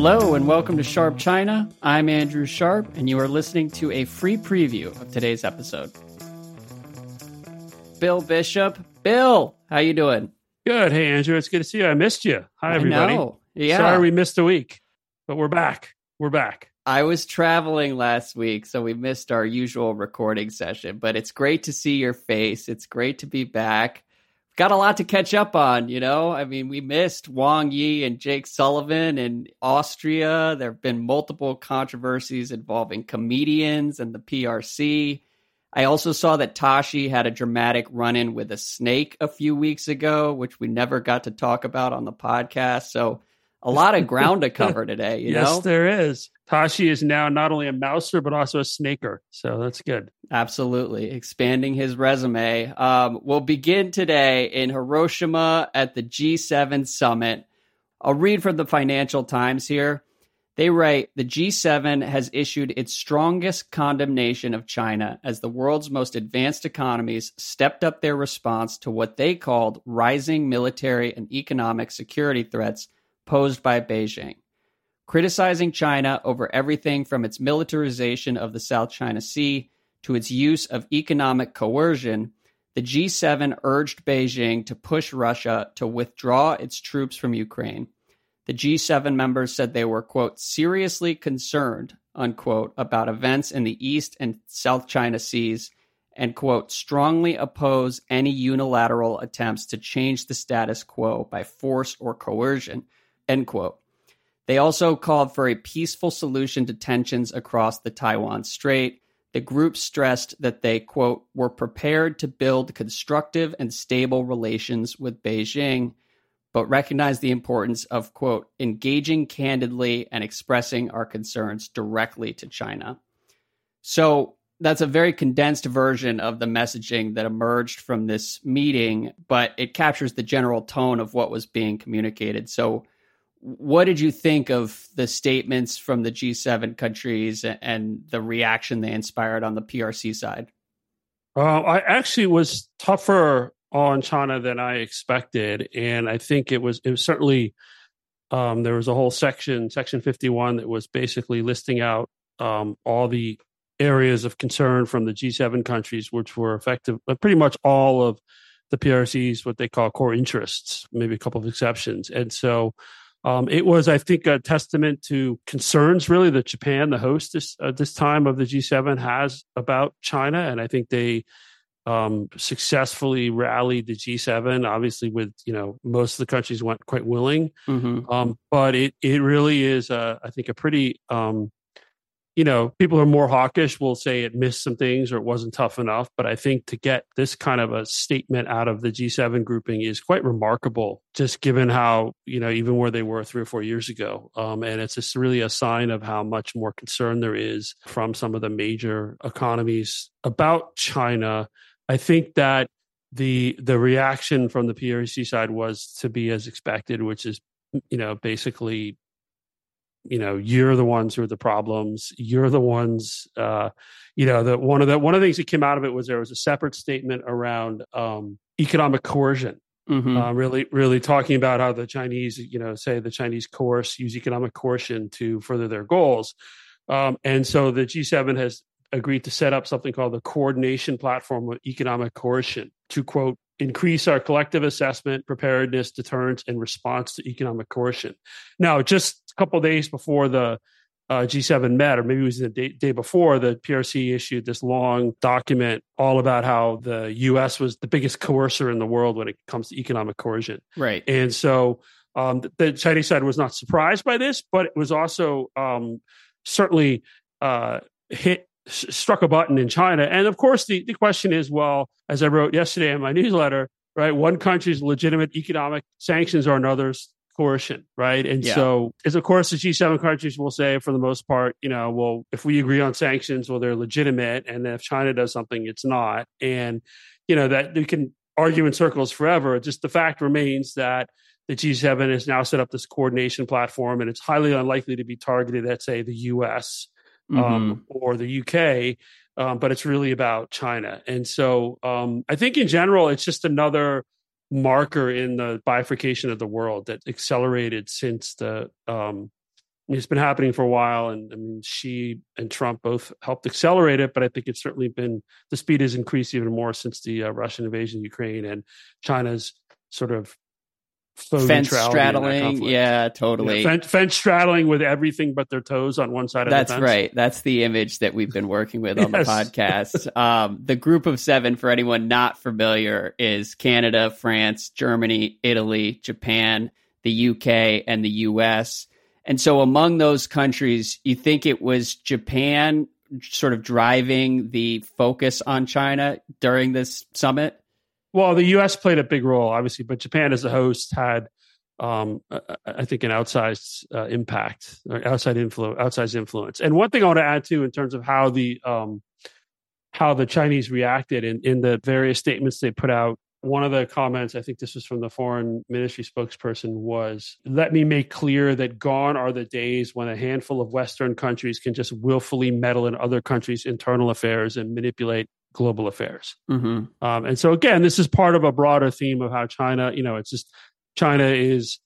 Hello and welcome to Sharp China. I'm Andrew Sharp, and you are listening to a free preview of today's episode. Bill Bishop, Bill, how you doing? Good. Hey, Andrew, it's good to see you. I missed you. Hi, everybody. Yeah. Sorry we missed a week, but we're back. We're back. I was traveling last week, so we missed our usual recording session, but it's great to see your face. It's great to be back got a lot to catch up on, you know? I mean, we missed Wang Yi and Jake Sullivan in Austria. There have been multiple controversies involving comedians and the PRC. I also saw that Tashi had a dramatic run in with a snake a few weeks ago, which we never got to talk about on the podcast. So, a lot of ground to cover today, you yes, know? there is. Tashi is now not only a mouser, but also a snaker. So that's good. Absolutely. Expanding his resume. Um, we'll begin today in Hiroshima at the G7 summit. I'll read from the Financial Times here. They write The G7 has issued its strongest condemnation of China as the world's most advanced economies stepped up their response to what they called rising military and economic security threats posed by Beijing. Criticizing China over everything from its militarization of the South China Sea to its use of economic coercion, the G7 urged Beijing to push Russia to withdraw its troops from Ukraine. The G7 members said they were, quote, seriously concerned, unquote, about events in the East and South China Seas and, quote, strongly oppose any unilateral attempts to change the status quo by force or coercion, End quote. They also called for a peaceful solution to tensions across the Taiwan Strait. The group stressed that they, quote, were prepared to build constructive and stable relations with Beijing, but recognized the importance of, quote, engaging candidly and expressing our concerns directly to China. So that's a very condensed version of the messaging that emerged from this meeting, but it captures the general tone of what was being communicated. So, what did you think of the statements from the G7 countries and the reaction they inspired on the PRC side? Uh, I actually was tougher on China than I expected, and I think it was it was certainly um, there was a whole section, section fifty one, that was basically listing out um, all the areas of concern from the G7 countries, which were effective, but pretty much all of the PRC's what they call core interests, maybe a couple of exceptions, and so um, it was, I think, a testament to concerns really that Japan, the host this uh, this time of the G7, has about China, and I think they um, successfully rallied the G7. Obviously, with you know most of the countries went quite willing, mm-hmm. um, but it it really is, a, I think, a pretty um, you know, people are more hawkish will say it missed some things or it wasn't tough enough. But I think to get this kind of a statement out of the G7 grouping is quite remarkable, just given how, you know, even where they were three or four years ago. Um, and it's just really a sign of how much more concern there is from some of the major economies about China. I think that the the reaction from the PRC side was to be as expected, which is you know basically you know you're the ones who are the problems you're the ones uh you know that one of the one of the things that came out of it was there was a separate statement around um economic coercion mm-hmm. uh, really really talking about how the chinese you know say the chinese coerce use economic coercion to further their goals um and so the g7 has agreed to set up something called the coordination platform of economic coercion to quote increase our collective assessment, preparedness, deterrence, and response to economic coercion. Now, just a couple days before the uh, G7 met, or maybe it was the day, day, before, the PRC issued this long document all about how the U.S. was the biggest coercer in the world when it comes to economic coercion. Right. And so um, the Chinese side was not surprised by this, but it was also um, certainly uh, hit struck a button in China. And of course, the, the question is well, as I wrote yesterday in my newsletter, right, one country's legitimate economic sanctions are another's coercion, right? And yeah. so, as of course, the G7 countries will say, for the most part, you know, well, if we agree on sanctions, well, they're legitimate. And then if China does something, it's not. And, you know, that we can argue in circles forever. Just the fact remains that the G7 has now set up this coordination platform, and it's highly unlikely to be targeted at, say, the US um, mm-hmm. or the UK, um, but it's really about China. And so um, I think in general, it's just another marker in the bifurcation of the world that accelerated since the um, it's been happening for a while, and I mean, Xi and Trump both helped accelerate it, but I think it's certainly been the speed has increased even more since the uh, Russian invasion of Ukraine and China's sort of fence straddling. Yeah, totally. Yeah, fence, fence, straddling with everything but their toes on one side of That's the fence. That's right. That's the image that we've been working with on yes. the podcast. Um, the group of seven, for anyone not familiar, is Canada, France, Germany, Italy, Japan, the UK, and the US. And so among those countries, you think it was Japan sort of driving the focus on China during this summit? Well, the U.S. played a big role, obviously, but Japan as the host had, um, I think, an outsized uh, impact, or outside influence, outsized influence. And one thing I want to add to, in terms of how the um, how the Chinese reacted in, in the various statements they put out. One of the comments, I think this was from the foreign ministry spokesperson, was let me make clear that gone are the days when a handful of Western countries can just willfully meddle in other countries' internal affairs and manipulate global affairs. Mm-hmm. Um, and so again, this is part of a broader theme of how China, you know, it's just China is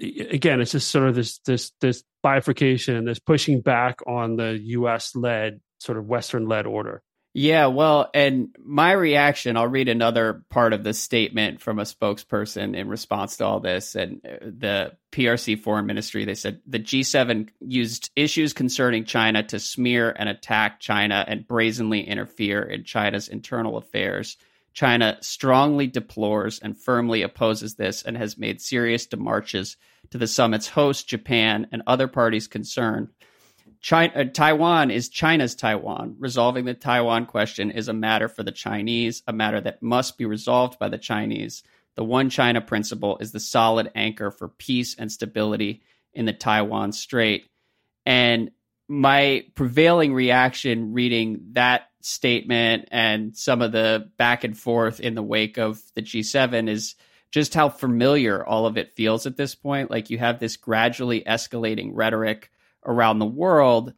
again, it's just sort of this this this bifurcation, this pushing back on the U.S. led sort of Western led order. Yeah, well, and my reaction, I'll read another part of the statement from a spokesperson in response to all this. And uh, the PRC Foreign Ministry, they said the G7 used issues concerning China to smear and attack China and brazenly interfere in China's internal affairs. China strongly deplores and firmly opposes this and has made serious demarches to the summit's host, Japan, and other parties concerned China, uh, Taiwan is China's Taiwan. Resolving the Taiwan question is a matter for the Chinese, a matter that must be resolved by the Chinese. The one China principle is the solid anchor for peace and stability in the Taiwan Strait. And my prevailing reaction reading that statement and some of the back and forth in the wake of the G7 is just how familiar all of it feels at this point. Like you have this gradually escalating rhetoric around the world.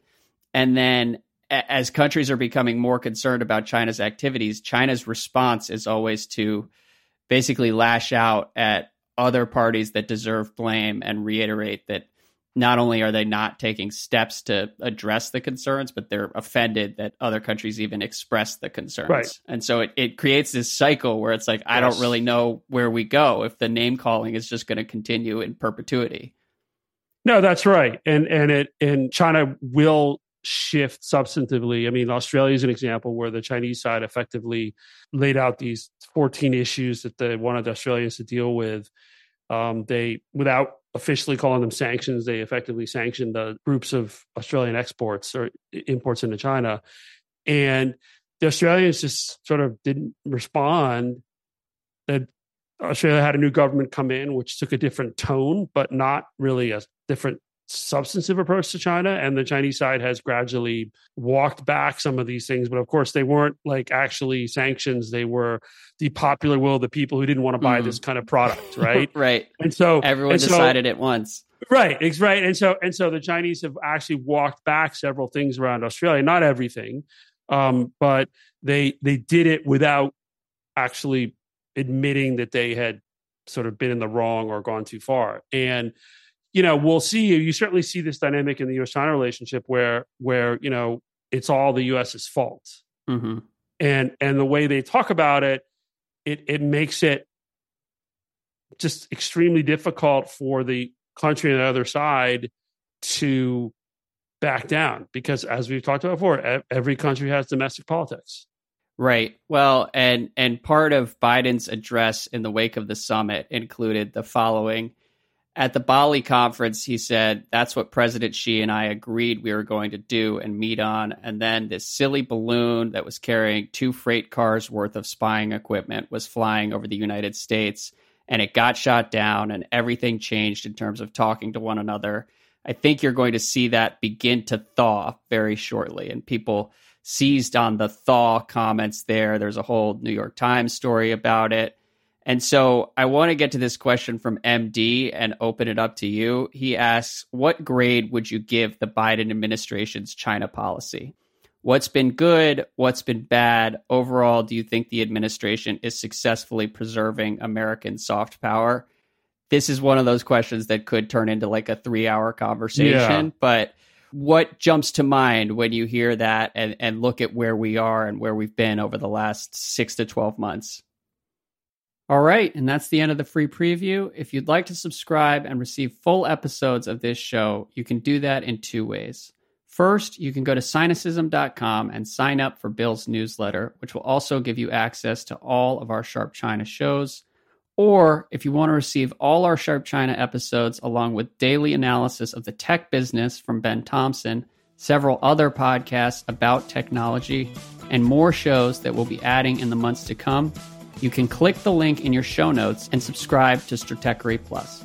And then as countries are becoming more concerned about China's activities, China's response is always to basically lash out at other parties that deserve blame and reiterate that not only are they not taking steps to address the concerns, but they're offended that other countries even express the concerns. Right. And so it, it creates this cycle where it's like, I don't really know where we go if the name calling is just going to continue in perpetuity. No, that's right. And and it and China will shift substantively. I mean, Australia is an example where the Chinese side effectively laid out these 14 issues that they wanted Australians to deal with. Um, they, without officially calling them sanctions, they effectively sanctioned the groups of Australian exports or imports into China. And the Australians just sort of didn't respond. That Australia had a new government come in, which took a different tone, but not really a different substantive approach to China. And the Chinese side has gradually walked back some of these things. But of course, they weren't like actually sanctions. They were the popular will of the people who didn't want to buy mm. this kind of product. Right. right. And so everyone and decided so, at once. Right. It's right. And so, and so the Chinese have actually walked back several things around Australia, not everything. Um, but they, they did it without actually admitting that they had sort of been in the wrong or gone too far. And you know, we'll see. You You certainly see this dynamic in the U.S. China relationship where where you know it's all the U.S.'s fault, mm-hmm. and and the way they talk about it, it it makes it just extremely difficult for the country on the other side to back down because as we've talked about before every country has domestic politics right well and and part of biden's address in the wake of the summit included the following at the Bali conference, he said, That's what President Xi and I agreed we were going to do and meet on. And then this silly balloon that was carrying two freight cars worth of spying equipment was flying over the United States and it got shot down and everything changed in terms of talking to one another. I think you're going to see that begin to thaw very shortly. And people seized on the thaw comments there. There's a whole New York Times story about it. And so I want to get to this question from MD and open it up to you. He asks, What grade would you give the Biden administration's China policy? What's been good? What's been bad? Overall, do you think the administration is successfully preserving American soft power? this is one of those questions that could turn into like a three hour conversation. Yeah. But what jumps to mind when you hear that and, and look at where we are and where we've been over the last six to 12 months? All right, and that's the end of the free preview. If you'd like to subscribe and receive full episodes of this show, you can do that in two ways. First, you can go to sinocism.com and sign up for Bill's newsletter, which will also give you access to all of our Sharp China shows. Or if you want to receive all our Sharp China episodes along with daily analysis of the tech business from Ben Thompson, several other podcasts about technology, and more shows that we'll be adding in the months to come, you can click the link in your show notes and subscribe to Stratechery Plus.